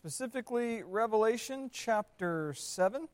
specifically Revelation chapter 7.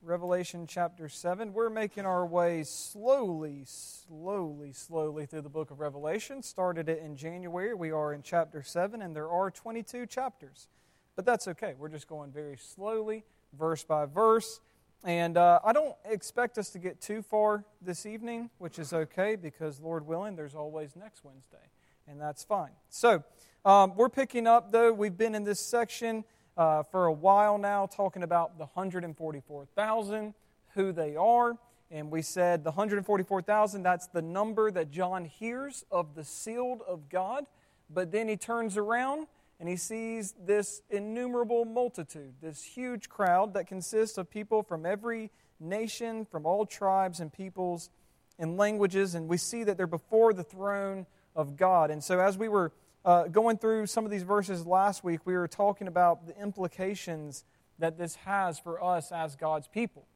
Revelation chapter 7. We're making our way slowly, slowly, slowly through the book of Revelation. Started it in January. We are in chapter 7, and there are 22 chapters. But that's okay. We're just going very slowly, verse by verse. And uh, I don't expect us to get too far this evening, which is okay because, Lord willing, there's always next Wednesday, and that's fine. So, um, we're picking up, though, we've been in this section uh, for a while now talking about the 144,000, who they are. And we said the 144,000, that's the number that John hears of the sealed of God. But then he turns around and he sees this innumerable multitude, this huge crowd that consists of people from every nation, from all tribes and peoples and languages. And we see that they're before the throne of God. And so as we were uh, going through some of these verses last week, we were talking about the implications that this has for us as God's people,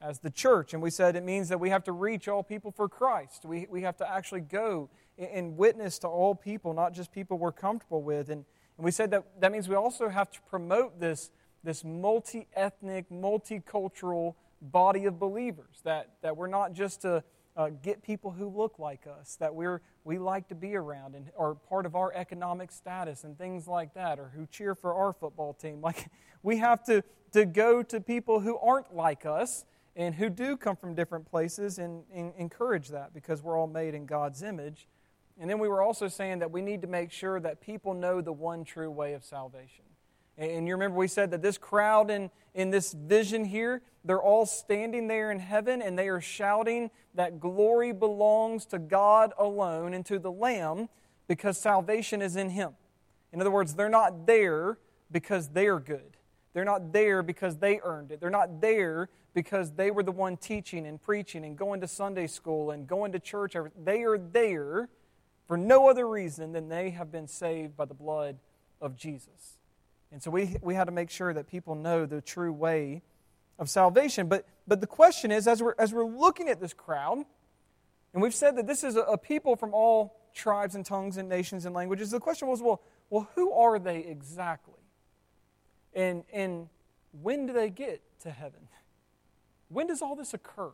as the church. And we said it means that we have to reach all people for Christ. We, we have to actually go and witness to all people, not just people we're comfortable with. And, and we said that that means we also have to promote this, this multi ethnic, multicultural body of believers, that, that we're not just to uh, get people who look like us that we're, we like to be around and are part of our economic status and things like that, or who cheer for our football team. Like, we have to, to go to people who aren't like us and who do come from different places and, and encourage that because we're all made in God's image. And then we were also saying that we need to make sure that people know the one true way of salvation. And you remember we said that this crowd in, in this vision here, they're all standing there in heaven and they are shouting that glory belongs to God alone and to the Lamb because salvation is in Him. In other words, they're not there because they're good. They're not there because they earned it. They're not there because they were the one teaching and preaching and going to Sunday school and going to church. They are there for no other reason than they have been saved by the blood of Jesus. And so we, we had to make sure that people know the true way of salvation. But, but the question is, as we're, as we're looking at this crowd, and we've said that this is a, a people from all tribes and tongues and nations and languages, the question was, well, well who are they exactly? And, and when do they get to heaven? When does all this occur?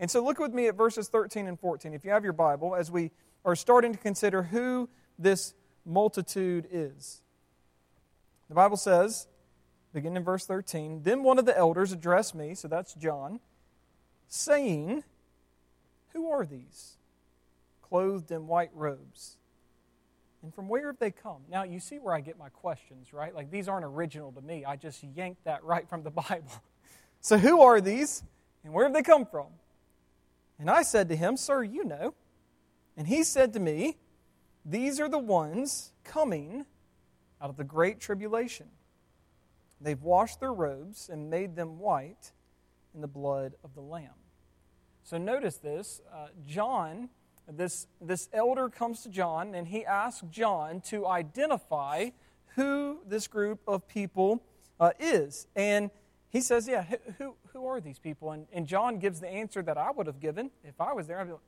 And so look with me at verses 13 and 14, if you have your Bible, as we are starting to consider who this multitude is. The Bible says, beginning in verse 13, Then one of the elders addressed me, so that's John, saying, Who are these, clothed in white robes? And from where have they come? Now, you see where I get my questions, right? Like, these aren't original to me. I just yanked that right from the Bible. So, who are these, and where have they come from? And I said to him, Sir, you know. And he said to me, These are the ones coming out of the great tribulation. They've washed their robes and made them white in the blood of the Lamb. So notice this. Uh, John, this, this elder comes to John and he asks John to identify who this group of people uh, is. And he says, Yeah, who, who are these people? And, and John gives the answer that I would have given if I was there. I'd be like,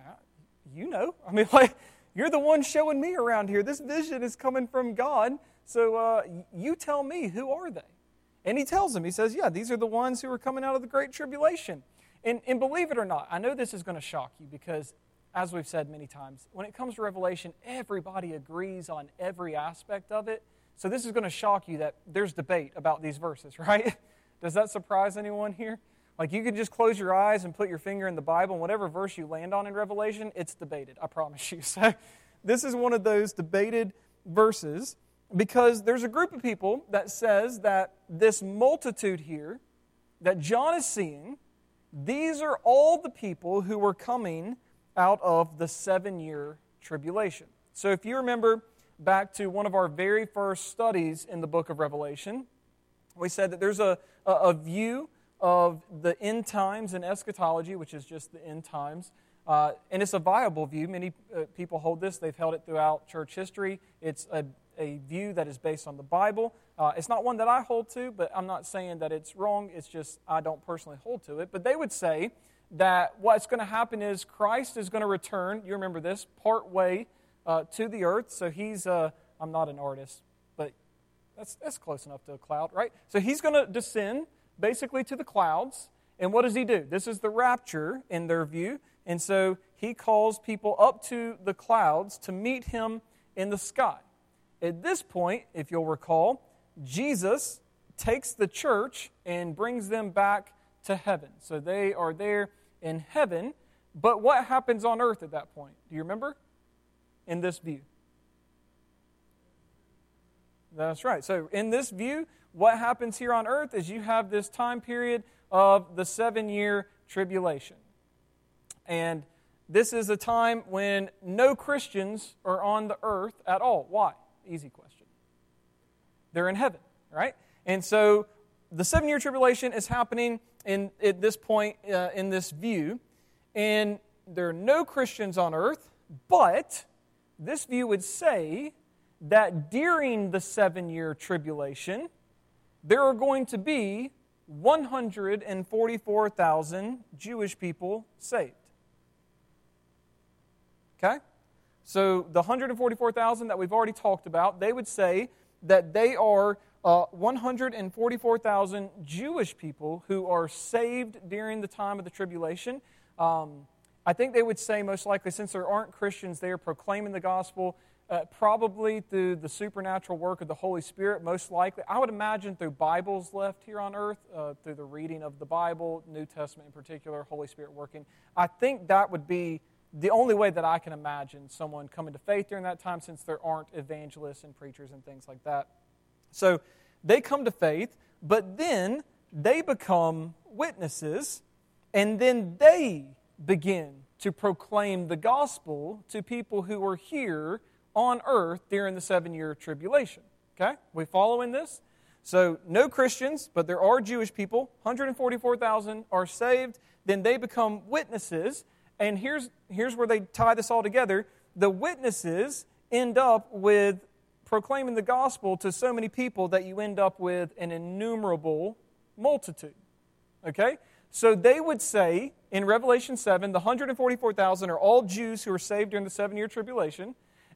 ah, You know. I mean, like, you're the one showing me around here. This vision is coming from God. So uh, you tell me, who are they? And he tells them, he says, Yeah, these are the ones who are coming out of the great tribulation. And, and believe it or not, I know this is going to shock you because, as we've said many times, when it comes to Revelation, everybody agrees on every aspect of it. So this is going to shock you that there's debate about these verses, right? Does that surprise anyone here? Like you could just close your eyes and put your finger in the Bible, and whatever verse you land on in Revelation, it's debated, I promise you. So this is one of those debated verses because there's a group of people that says that this multitude here that John is seeing, these are all the people who were coming out of the seven year tribulation. So if you remember back to one of our very first studies in the book of Revelation, we said that there's a, a, a view of the end times and eschatology, which is just the end times. Uh, and it's a viable view. Many uh, people hold this, they've held it throughout church history. It's a, a view that is based on the Bible. Uh, it's not one that I hold to, but I'm not saying that it's wrong. It's just I don't personally hold to it. But they would say that what's going to happen is Christ is going to return, you remember this, part way uh, to the earth. So he's, uh, I'm not an artist, but That's, that's close enough to a cloud, right? So he's going to descend basically to the clouds. And what does he do? This is the rapture in their view. And so he calls people up to the clouds to meet him in the sky. At this point, if you'll recall, Jesus takes the church and brings them back to heaven. So they are there in heaven. But what happens on earth at that point? Do you remember? In this view. That's right. So, in this view, what happens here on earth is you have this time period of the seven year tribulation. And this is a time when no Christians are on the earth at all. Why? Easy question. They're in heaven, right? And so the seven year tribulation is happening in, at this point uh, in this view. And there are no Christians on earth, but this view would say that during the seven year tribulation, there are going to be 144,000 Jewish people saved. Okay? So the 144,000 that we've already talked about, they would say that they are uh, 144,000 Jewish people who are saved during the time of the tribulation. Um, I think they would say, most likely, since there aren't Christians there proclaiming the gospel, uh, probably through the supernatural work of the Holy Spirit, most likely. I would imagine through Bibles left here on earth, uh, through the reading of the Bible, New Testament in particular, Holy Spirit working. I think that would be the only way that I can imagine someone coming to faith during that time, since there aren't evangelists and preachers and things like that. So they come to faith, but then they become witnesses, and then they begin to proclaim the gospel to people who are here on earth during the seven year tribulation. Okay? We following this? So, no Christians, but there are Jewish people. 144,000 are saved. Then they become witnesses. And here's, here's where they tie this all together. The witnesses end up with proclaiming the gospel to so many people that you end up with an innumerable multitude. Okay? So they would say in Revelation 7, the 144,000 are all Jews who are saved during the seven year tribulation,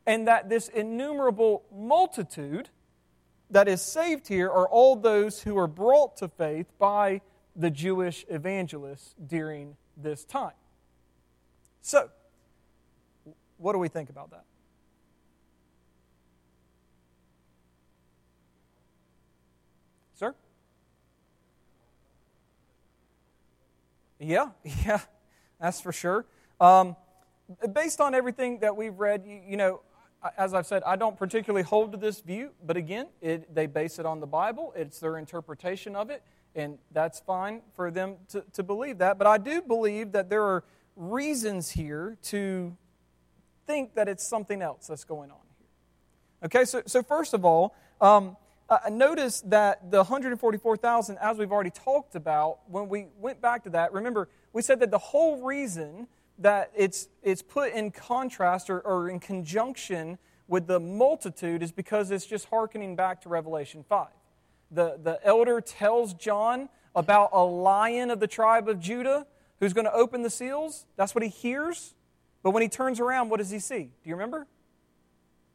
and that this innumerable multitude that is saved here are all those who are brought to faith by the Jewish evangelists during this time. So, what do we think about that? Sir? Yeah, yeah, that's for sure. Um, based on everything that we've read, you, you, know, as I've said, I don't particularly hold to this view, but again, it, they base it on the Bible. It's their interpretation of it, and that's fine for them to, to believe that. But I do believe that there are reasons here to think that it's something else that's going on here. Okay, so, so first of all, um, uh, notice that the 144,000, as we've already talked about, when we went back to that, remember, we said that the whole reason that it's, it's put in contrast or, or in conjunction with the multitude is because it's just hearkening back to Revelation 5. The, the elder tells John about a lion of the tribe of Judah who's going to open the seals. That's what he hears. But when he turns around, what does he see? Do you remember?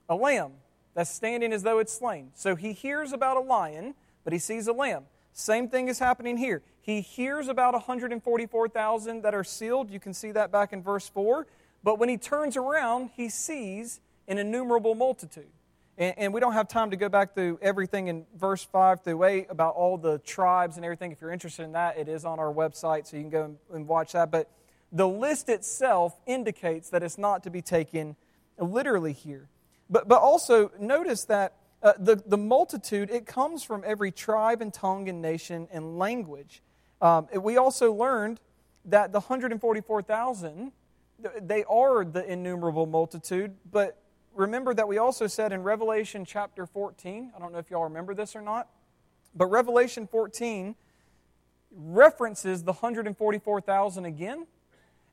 A lamb that's standing as though it's slain. So he hears about a lion, but he sees a lamb. Same thing is happening here. He hears about 144,000 that are sealed. You can see that back in verse 4. But when he turns around, he sees an innumerable multitude. And, and, we don't have time to go back through everything in verse 5 through 8 about all the tribes and everything. If you're interested in that, it is on our website, so you can go and, watch that. But the list itself indicates that it's not to be taken literally here. But, but also, notice that uh, the, the multitude, it comes from every tribe and tongue and nation and language. Um, we also learned that the 144,000, they are the innumerable multitude, but remember that we also said in Revelation chapter 14, I don't know if y'all remember this or not, but Revelation 14 references the 144,000 again,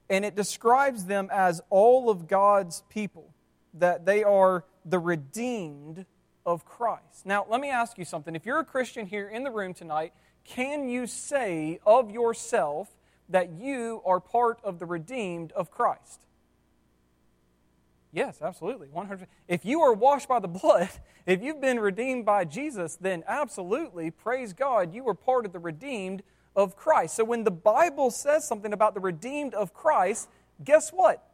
and it describes them as all of God's people, that they are the redeemed of Christ. Now, let me ask you something. If you're a Christian here in the room tonight, can you say of yourself that you are part of the redeemed of Christ? Yes, absolutely. 100 If you are washed by the blood, if you've been redeemed by Jesus, then absolutely, praise God, you are part of the redeemed of Christ. So when the Bible says something about the redeemed of Christ, guess what?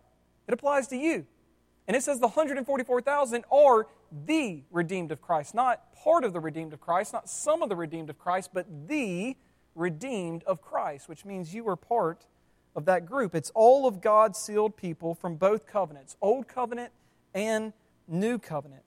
It applies to you. And it says the 144,000 are the redeemed of Christ, not part of the redeemed of Christ, not some of the redeemed of Christ, but the redeemed of Christ, which means you are part of that group. It's all of God's sealed people from both covenants, Old Covenant and New Covenant.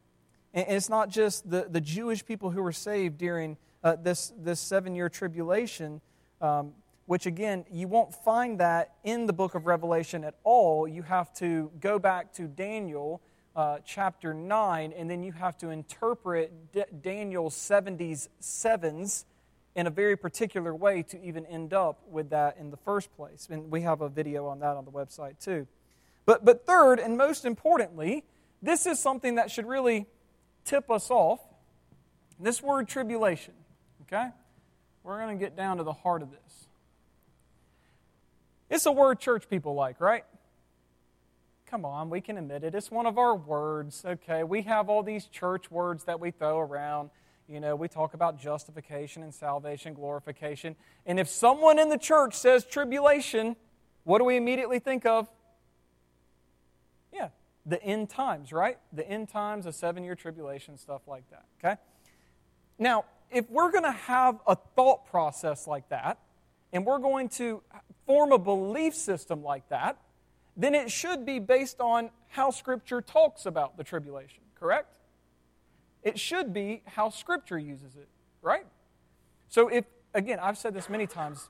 And it's not just the, the Jewish people who were saved during uh, this, this seven year tribulation, um, which again, you won't find that in the book of Revelation at all. You have to go back to Daniel uh, chapter 9, and then you have to interpret D- Daniel's 70s sevens in a very particular way to even end up with that in the first place. And we have a video on that on the website too. But, but third, and most importantly, this is something that should really tip us off. This word tribulation, okay? We're going to get down to the heart of this. It's a word church people like, right? Come on, we can admit it. It's one of our words, okay? We have all these church words that we throw around. You know, we talk about justification and salvation, glorification. And if someone in the church says tribulation, what do we immediately think of? Yeah, the end times, right? The end times, a seven year tribulation, stuff like that, okay? Now, if we're going to have a thought process like that, and we're going to form a belief system like that, then it should be based on how Scripture talks about the tribulation, correct? It should be how Scripture uses it, right? So, if, again, I've said this many times,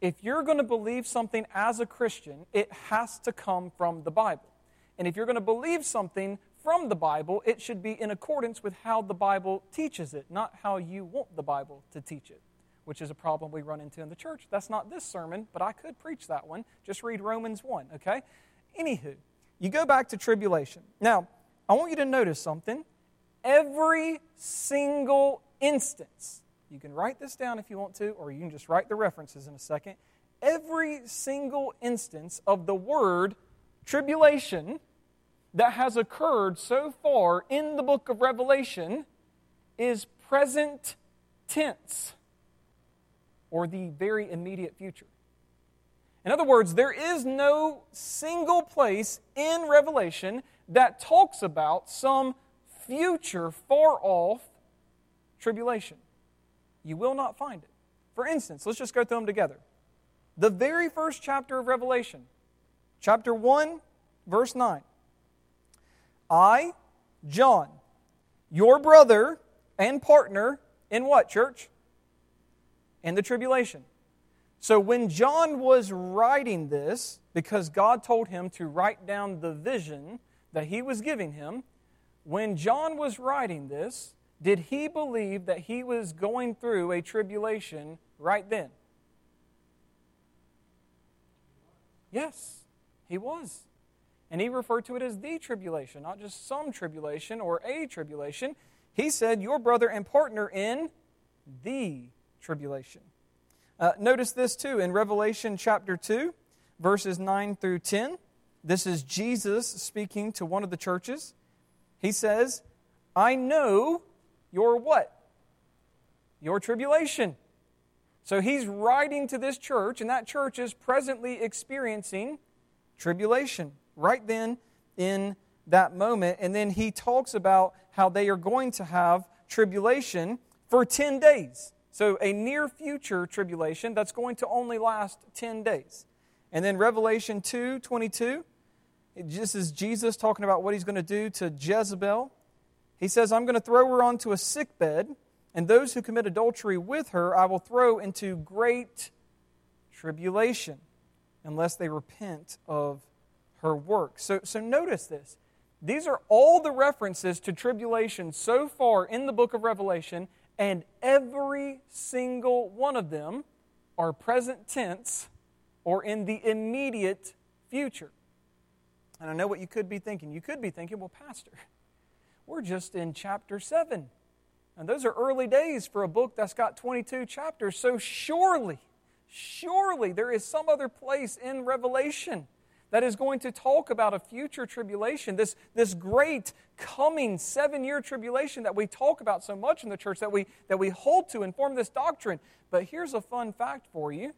if you're going to believe something as a Christian, it has to come from the Bible. And if you're going to believe something from the Bible, it should be in accordance with how the Bible teaches it, not how you want the Bible to teach it, which is a problem we run into in the church. That's not this sermon, but I could preach that one. Just read Romans 1, okay? Anywho, you go back to tribulation. Now, I want you to notice something every single instance. You can write this down if you want to, or you can just write the references in a second. Every single instance of the word tribulation that has occurred so far in the book of Revelation is present tense or the very immediate future. In other words, there is no single place in Revelation that talks about some future, far off tribulation. You will not find it. For instance, let's just go through them together. The very first chapter of Revelation, chapter 1, verse 9. I, John, your brother and partner in what, church? In the tribulation. So when John was writing this, because God told him to write down the vision that he was giving him, when John was writing this, did he believe that he was going through a tribulation right then? Yes, he was. And he referred to it as the tribulation, not just some tribulation or a tribulation. He said, Your brother and partner in the tribulation. Uh, notice this too in Revelation chapter 2, verses 9 through 10. This is Jesus speaking to one of the churches. He says, I know your what? Your tribulation. So he's writing to this church, and that church is presently experiencing tribulation right then in that moment. And then he talks about how they are going to have tribulation for 10 days. So a near future tribulation that's going to only last 10 days. And then Revelation 2 22 this is Jesus talking about what he's going to do to Jezebel. He says, I'm going to throw her onto a sick bed, and those who commit adultery with her I will throw into great tribulation unless they repent of her work. So, so notice this. These are all the references to tribulation so far in the book of Revelation, and every single one of them are present tense or in the immediate future. And I know what you could be thinking. You could be thinking, well, Pastor, we're just in chapter 7. And those are early days for a book that's got 22 chapters. So surely, surely there is some other place in Revelation that is going to talk about a future tribulation, this, this great coming seven year tribulation that we talk about so much in the church, that we, that we hold to and form this doctrine. But here's a fun fact for you.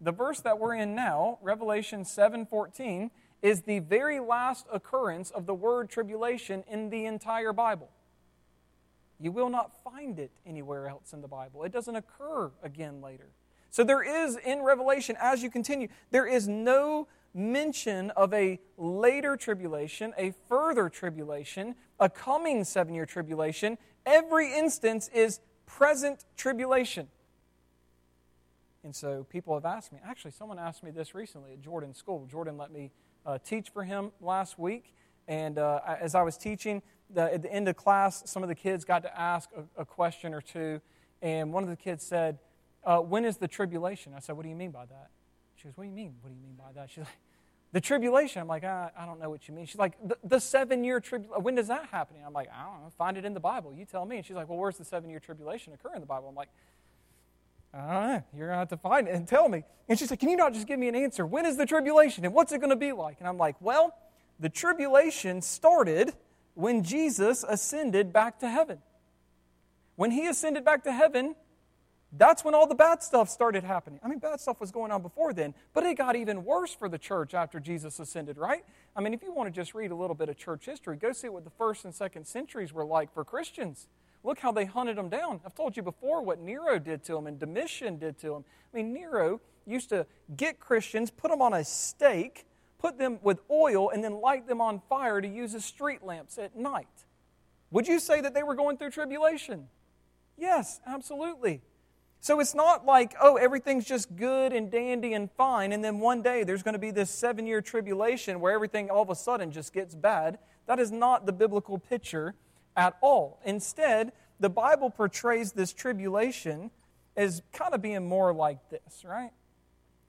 The verse that we're in now, Revelation 7:14, is the very last occurrence of the word tribulation in the entire Bible. You will not find it anywhere else in the Bible. It doesn't occur again later. So there is in Revelation, as you continue, there is no mention of a later tribulation, a further tribulation, a coming seven year tribulation. Every instance is present tribulation. And so people have asked me, actually, someone asked me this recently at Jordan School. Jordan let me uh, teach for him last week. And uh, as I was teaching, the, at the end of class, some of the kids got to ask a, a question or two. And one of the kids said, uh, When is the tribulation? I said, What do you mean by that? She goes, What do you mean? What do you mean by that? She's like, The tribulation. I'm like, I, I don't know what you mean. She's like, The, the seven year tribulation. Uh, when does that happen? And I'm like, I don't know. Find it in the Bible. You tell me. And she's like, Well, where's the seven year tribulation occur in the Bible? I'm like, I don't know. You're going to have to find it and tell me. And she said, Can you not just give me an answer? When is the tribulation and what's it going to be like? And I'm like, Well, the tribulation started when Jesus ascended back to heaven. When he ascended back to heaven, that's when all the bad stuff started happening. I mean, bad stuff was going on before then, but it got even worse for the church after Jesus ascended, right? I mean, if you want to just read a little bit of church history, go see what the first and second centuries were like for Christians. Look how they hunted them down. I've told you before what Nero did to them and Domitian did to them. I mean, Nero used to get Christians, put them on a stake, put them with oil, and then light them on fire to use as street lamps at night. Would you say that they were going through tribulation? Yes, absolutely. So it's not like, oh, everything's just good and dandy and fine, and then one day there's going to be this seven year tribulation where everything all of a sudden just gets bad. That is not the biblical picture at all. Instead, the Bible portrays this tribulation as kind of being more like this, right?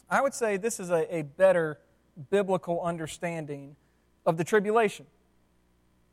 I would say this is a, a better biblical understanding of the tribulation.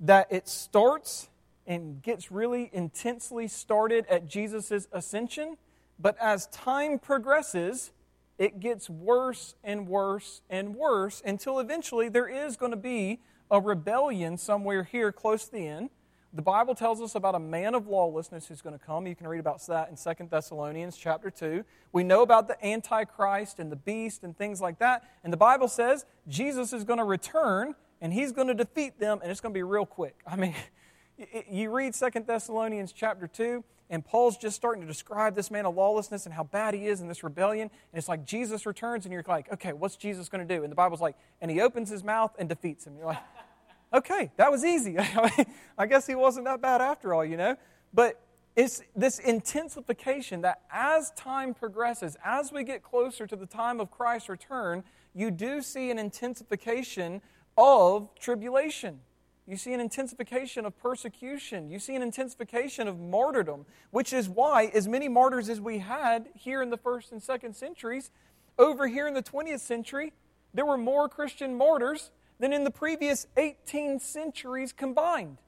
That it starts and gets really intensely started at Jesus' ascension, but as time progresses, it gets worse and worse and worse until eventually there is going to be a rebellion somewhere here close to the end. The Bible tells us about a man of lawlessness who's going to come. You can read about that in Second Thessalonians chapter 2. We know about the Antichrist and the beast and things like that. And the Bible says Jesus is going to return and he's going to defeat them and it's going to be real quick. I mean, you read Second Thessalonians chapter 2 and Paul's just starting to describe this man of lawlessness and how bad he is in this rebellion. And it's like Jesus returns, and you're like, okay, what's Jesus going to do? And the Bible's like, and he opens his mouth and defeats him. You're like, okay, that was easy. I guess he wasn't that bad after all, you know? But it's this intensification that as time progresses, as we get closer to the time of Christ's return, you do see an intensification of tribulation. You see an intensification of persecution. You see an intensification of martyrdom, which is why, as many martyrs as we had here in the first and second centuries, over here in the 20th century, there were more Christian martyrs than in the previous 18 centuries combined.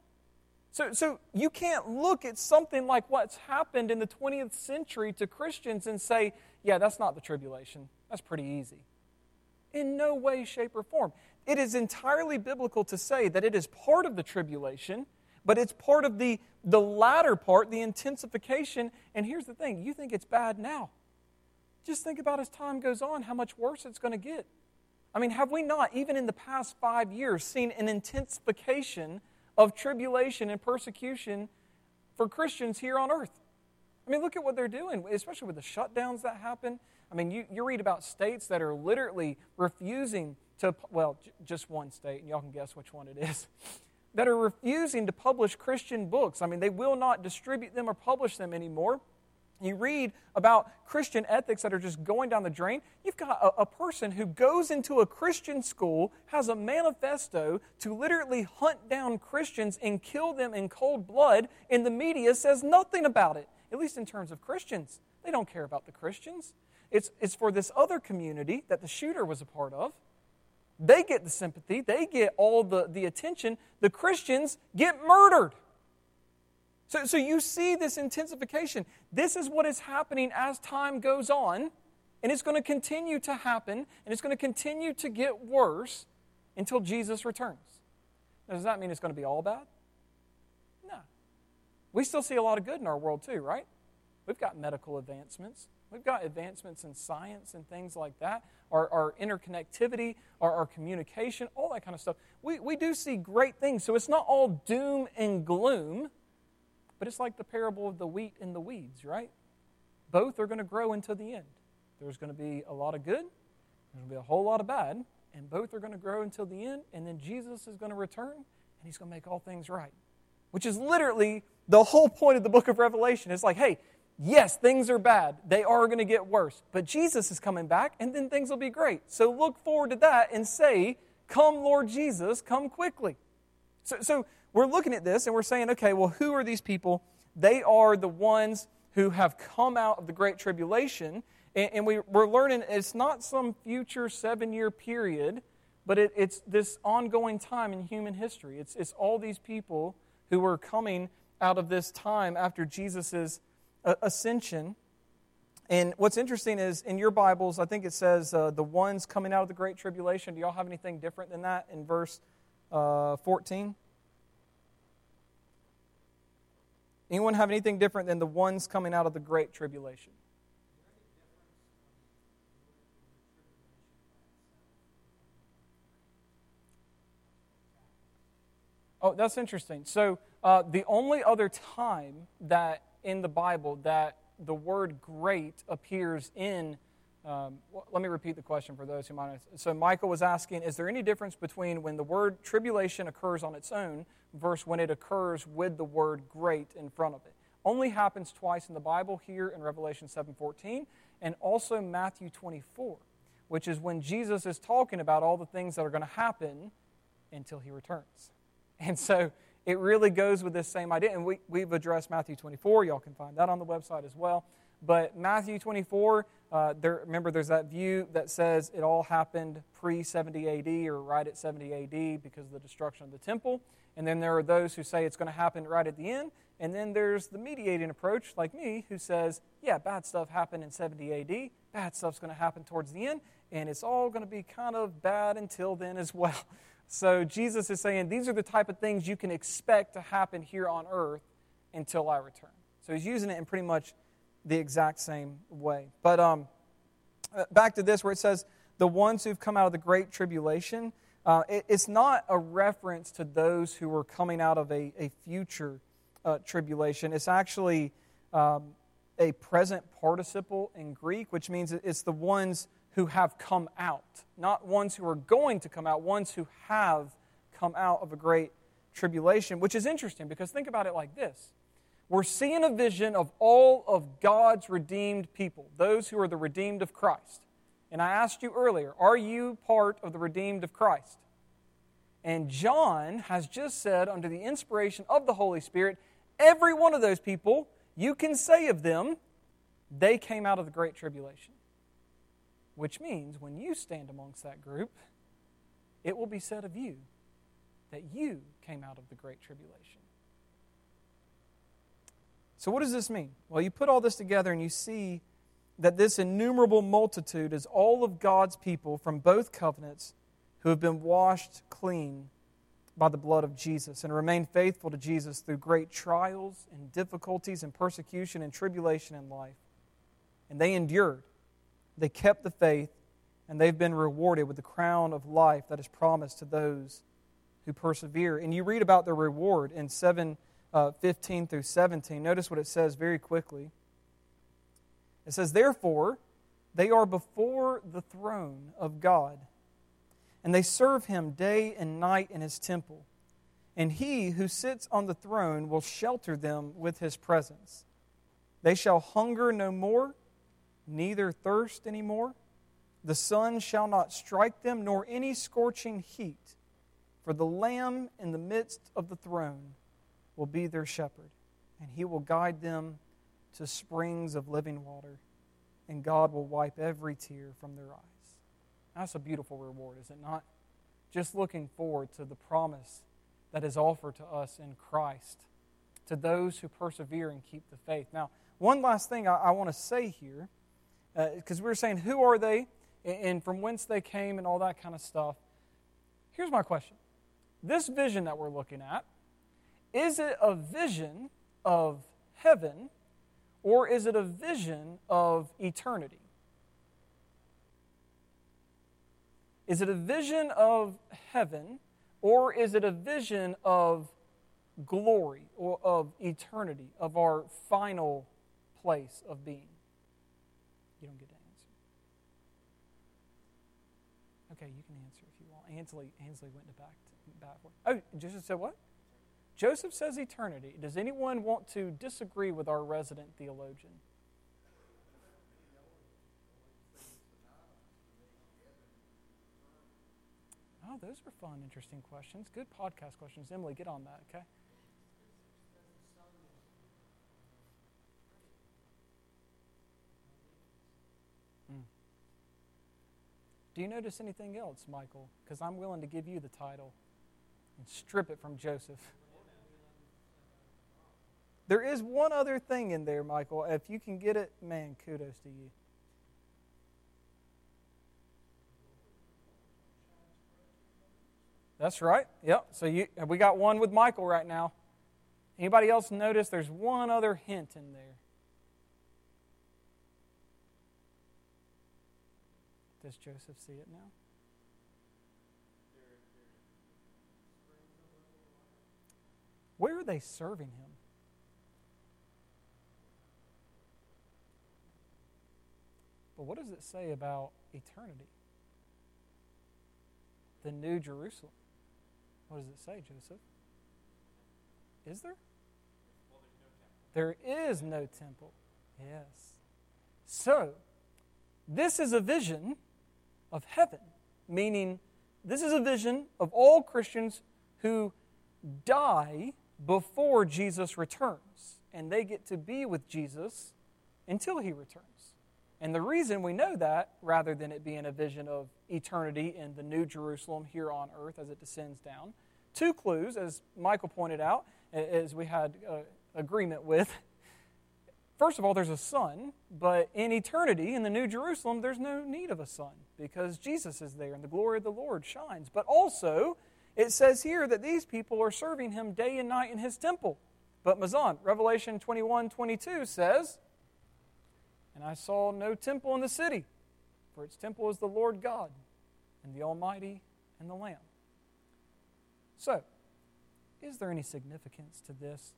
So, so you can't look at something like what's happened in the 20th century to Christians and say, yeah, that's not the tribulation. That's pretty easy. In no way, shape, or form. It is entirely biblical to say that it is part of the tribulation, but it's part of the, the latter part, the intensification. And here's the thing you think it's bad now. Just think about as time goes on, how much worse it's going to get. I mean, have we not, even in the past five years, seen an intensification of tribulation and persecution for Christians here on earth? I mean, look at what they're doing, especially with the shutdowns that happen. I mean, you, you read about states that are literally refusing to, well, j- just one state, and y'all can guess which one it is, that are refusing to publish Christian books. I mean, they will not distribute them or publish them anymore you read about Christian ethics that are just going down the drain. You've got a, a, person who goes into a Christian school, has a manifesto to literally hunt down Christians and kill them in cold blood, and the media says nothing about it, at least in terms of Christians. They don't care about the Christians. It's, it's for this other community that the shooter was a part of. They get the sympathy, they get all the, the attention. The Christians get murdered. So, so you see this intensification. This is what is happening as time goes on. And it's going to continue to happen, and it's going to continue to get worse until Jesus returns. Now, does that mean it's going to be all bad? No. We still see a lot of good in our world, too, right? We've got medical advancements. We've got advancements in science and things like that, our, our interconnectivity, our, our communication, all that kind of stuff. We, we do see great things. So it's not all doom and gloom, but it's like the parable of the wheat and the weeds, right? Both are going to grow until the end. There's going to be a lot of good, there's going to be a whole lot of bad, and both are going to grow until the end, and then Jesus is going to return, and he's going to make all things right. Which is literally the whole point of the book of Revelation. It's like, hey, yes, things are bad. They are going to get worse. But Jesus is coming back, and then things will be great. So look forward to that and say, Come, Lord Jesus, come quickly. So, so we're looking at this and we're saying, okay, well, who are these people? They are the ones who have come out of the Great Tribulation and, and we, we're learning it's not some future seven year period, but it, it's this ongoing time in human history. It's, it's all these people who are coming out of this time after Jesus' ascension. And what's interesting is in your Bibles, I think it says uh, the ones coming out of the Great Tribulation. Do y'all have anything different than that in verse uh, 14? Anyone have anything different than the ones coming out of the Great Tribulation? Oh, that's interesting. So, uh, the only other time that in the Bible that the word great appears in, um, let me repeat the question for those who might not. So, Michael was asking Is there any difference between when the word tribulation occurs on its own versus when it occurs with the word great in front of it? Only happens twice in the Bible here in Revelation 7:14 and also Matthew 24, which is when Jesus is talking about all the things that are going to happen until he returns. And so it really goes with this same idea. And we, we've addressed Matthew 24. Y'all can find that on the website as well. But Matthew 24, uh, there, remember, there's that view that says it all happened pre 70 AD or right at 70 AD because of the destruction of the temple. And then there are those who say it's going to happen right at the end. And then there's the mediating approach, like me, who says, yeah, bad stuff happened in 70 AD. Bad stuff's going to happen towards the end. And it's all going to be kind of bad until then as well. So Jesus is saying these are the type of things you can expect to happen here on earth until I return. So he's using it in pretty much the exact same way. But um, uh, back to this where it says the ones who've come out of the great tribulation. Uh, it, it's not a reference to those who are coming out of a, a future uh, tribulation. It's actually um, a present participle in Greek, which means it's the ones who have come out, not ones who are going to come out, ones who have come out of a great tribulation, which is interesting because think about it like this. We're seeing a vision of all of God's redeemed people, those who are the redeemed of Christ. And I asked you earlier, are you part of the redeemed of Christ? And John has just said, under the inspiration of the Holy Spirit, every one of those people, you can say of them, they came out of the great tribulation. Which means when you stand amongst that group, it will be said of you that you came out of the great tribulation. So, what does this mean? Well, you put all this together and you see that this innumerable multitude is all of God's people from both covenants who have been washed clean by the blood of Jesus and remain faithful to Jesus through great trials and difficulties and persecution and tribulation in life. And they endured they kept the faith, and they've been rewarded with the crown of life that is promised to those who persevere. And you read about the reward in 7 uh, 15 through 17. Notice what it says very quickly. It says, Therefore, they are before the throne of God, and they serve him day and night in his temple. And he who sits on the throne will shelter them with his presence. They shall hunger no more neither thirst anymore. The sun shall not strike them, nor any scorching heat. For the Lamb in the midst of the throne will be their shepherd, and he will guide them to springs of living water, and God will wipe every tear from their eyes. That's a beautiful reward, is it not? Just looking forward to the promise that is offered to us in Christ, to those who persevere and keep the faith. Now, one last thing I, I want to say here because uh, we were saying, who are they and from whence they came and all that kind of stuff. Here's my question This vision that we're looking at, is it a vision of heaven or is it a vision of eternity? Is it a vision of heaven or is it a vision of glory or of eternity, of our final place of being? You don't get to answer. Okay, you can answer if you want. Ansley, Ansley went to back to back. Oh, Joseph said what? Joseph says eternity. Does anyone want to disagree with our resident theologian? Oh, those are fun, interesting questions. Good podcast questions. Emily, get on that, okay? Do you notice anything else, Michael? Because I'm willing to give you the title and strip it from Joseph. There is one other thing in there, Michael. If you can get it, man, kudos to you. That's right. Yep. So you, we got one with Michael right now. Anybody else notice there's one other hint in there? Does Joseph see it now? Where are they serving him? But what does it say about eternity? The New Jerusalem. What does it say, Joseph? Is there? there is no temple. Yes. So, this is a vision of heaven, meaning this is a vision of all Christians who die before Jesus returns, and they get to be with Jesus until he returns. And the reason we know that, rather than it being a vision of eternity in the New Jerusalem here on earth as it descends down, two clues, as Michael pointed out, as we had uh, agreement with. First of all, there's a sun, but in eternity, in the New Jerusalem, there's no need of a sun because Jesus is there and the glory of the Lord shines. But also, it says here that these people are serving him day and night in his temple. But Mazan, Revelation 21 22 says, and I saw no temple in the city, for its temple is the Lord God, and the Almighty, and the Lamb. So, is there any significance to this?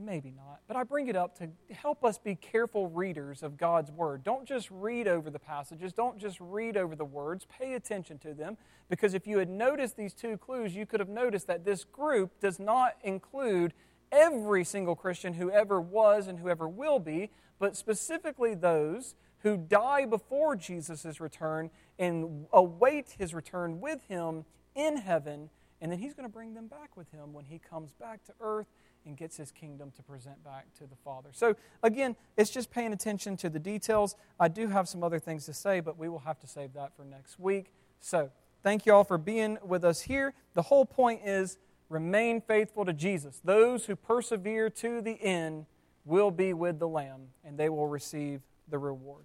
Maybe not. But I bring it up to help us be careful readers of God's Word. Don't just read over the passages, don't just read over the words, pay attention to them. Because if you had noticed these two clues, you could have noticed that this group does not include every single Christian who ever was and whoever will be, but specifically those who die before Jesus' return and await his return with him in heaven, and then he's going to bring them back with him when he comes back to earth and gets his kingdom to present back to the Father. So, again, it's just paying attention to the details. I do have some other things to say, but we will have to save that for next week. So, thank you all for being with us here. The whole point is remain faithful to Jesus. Those who persevere to the end will be with the Lamb, and they will receive the reward.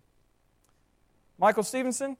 Michael Stevenson,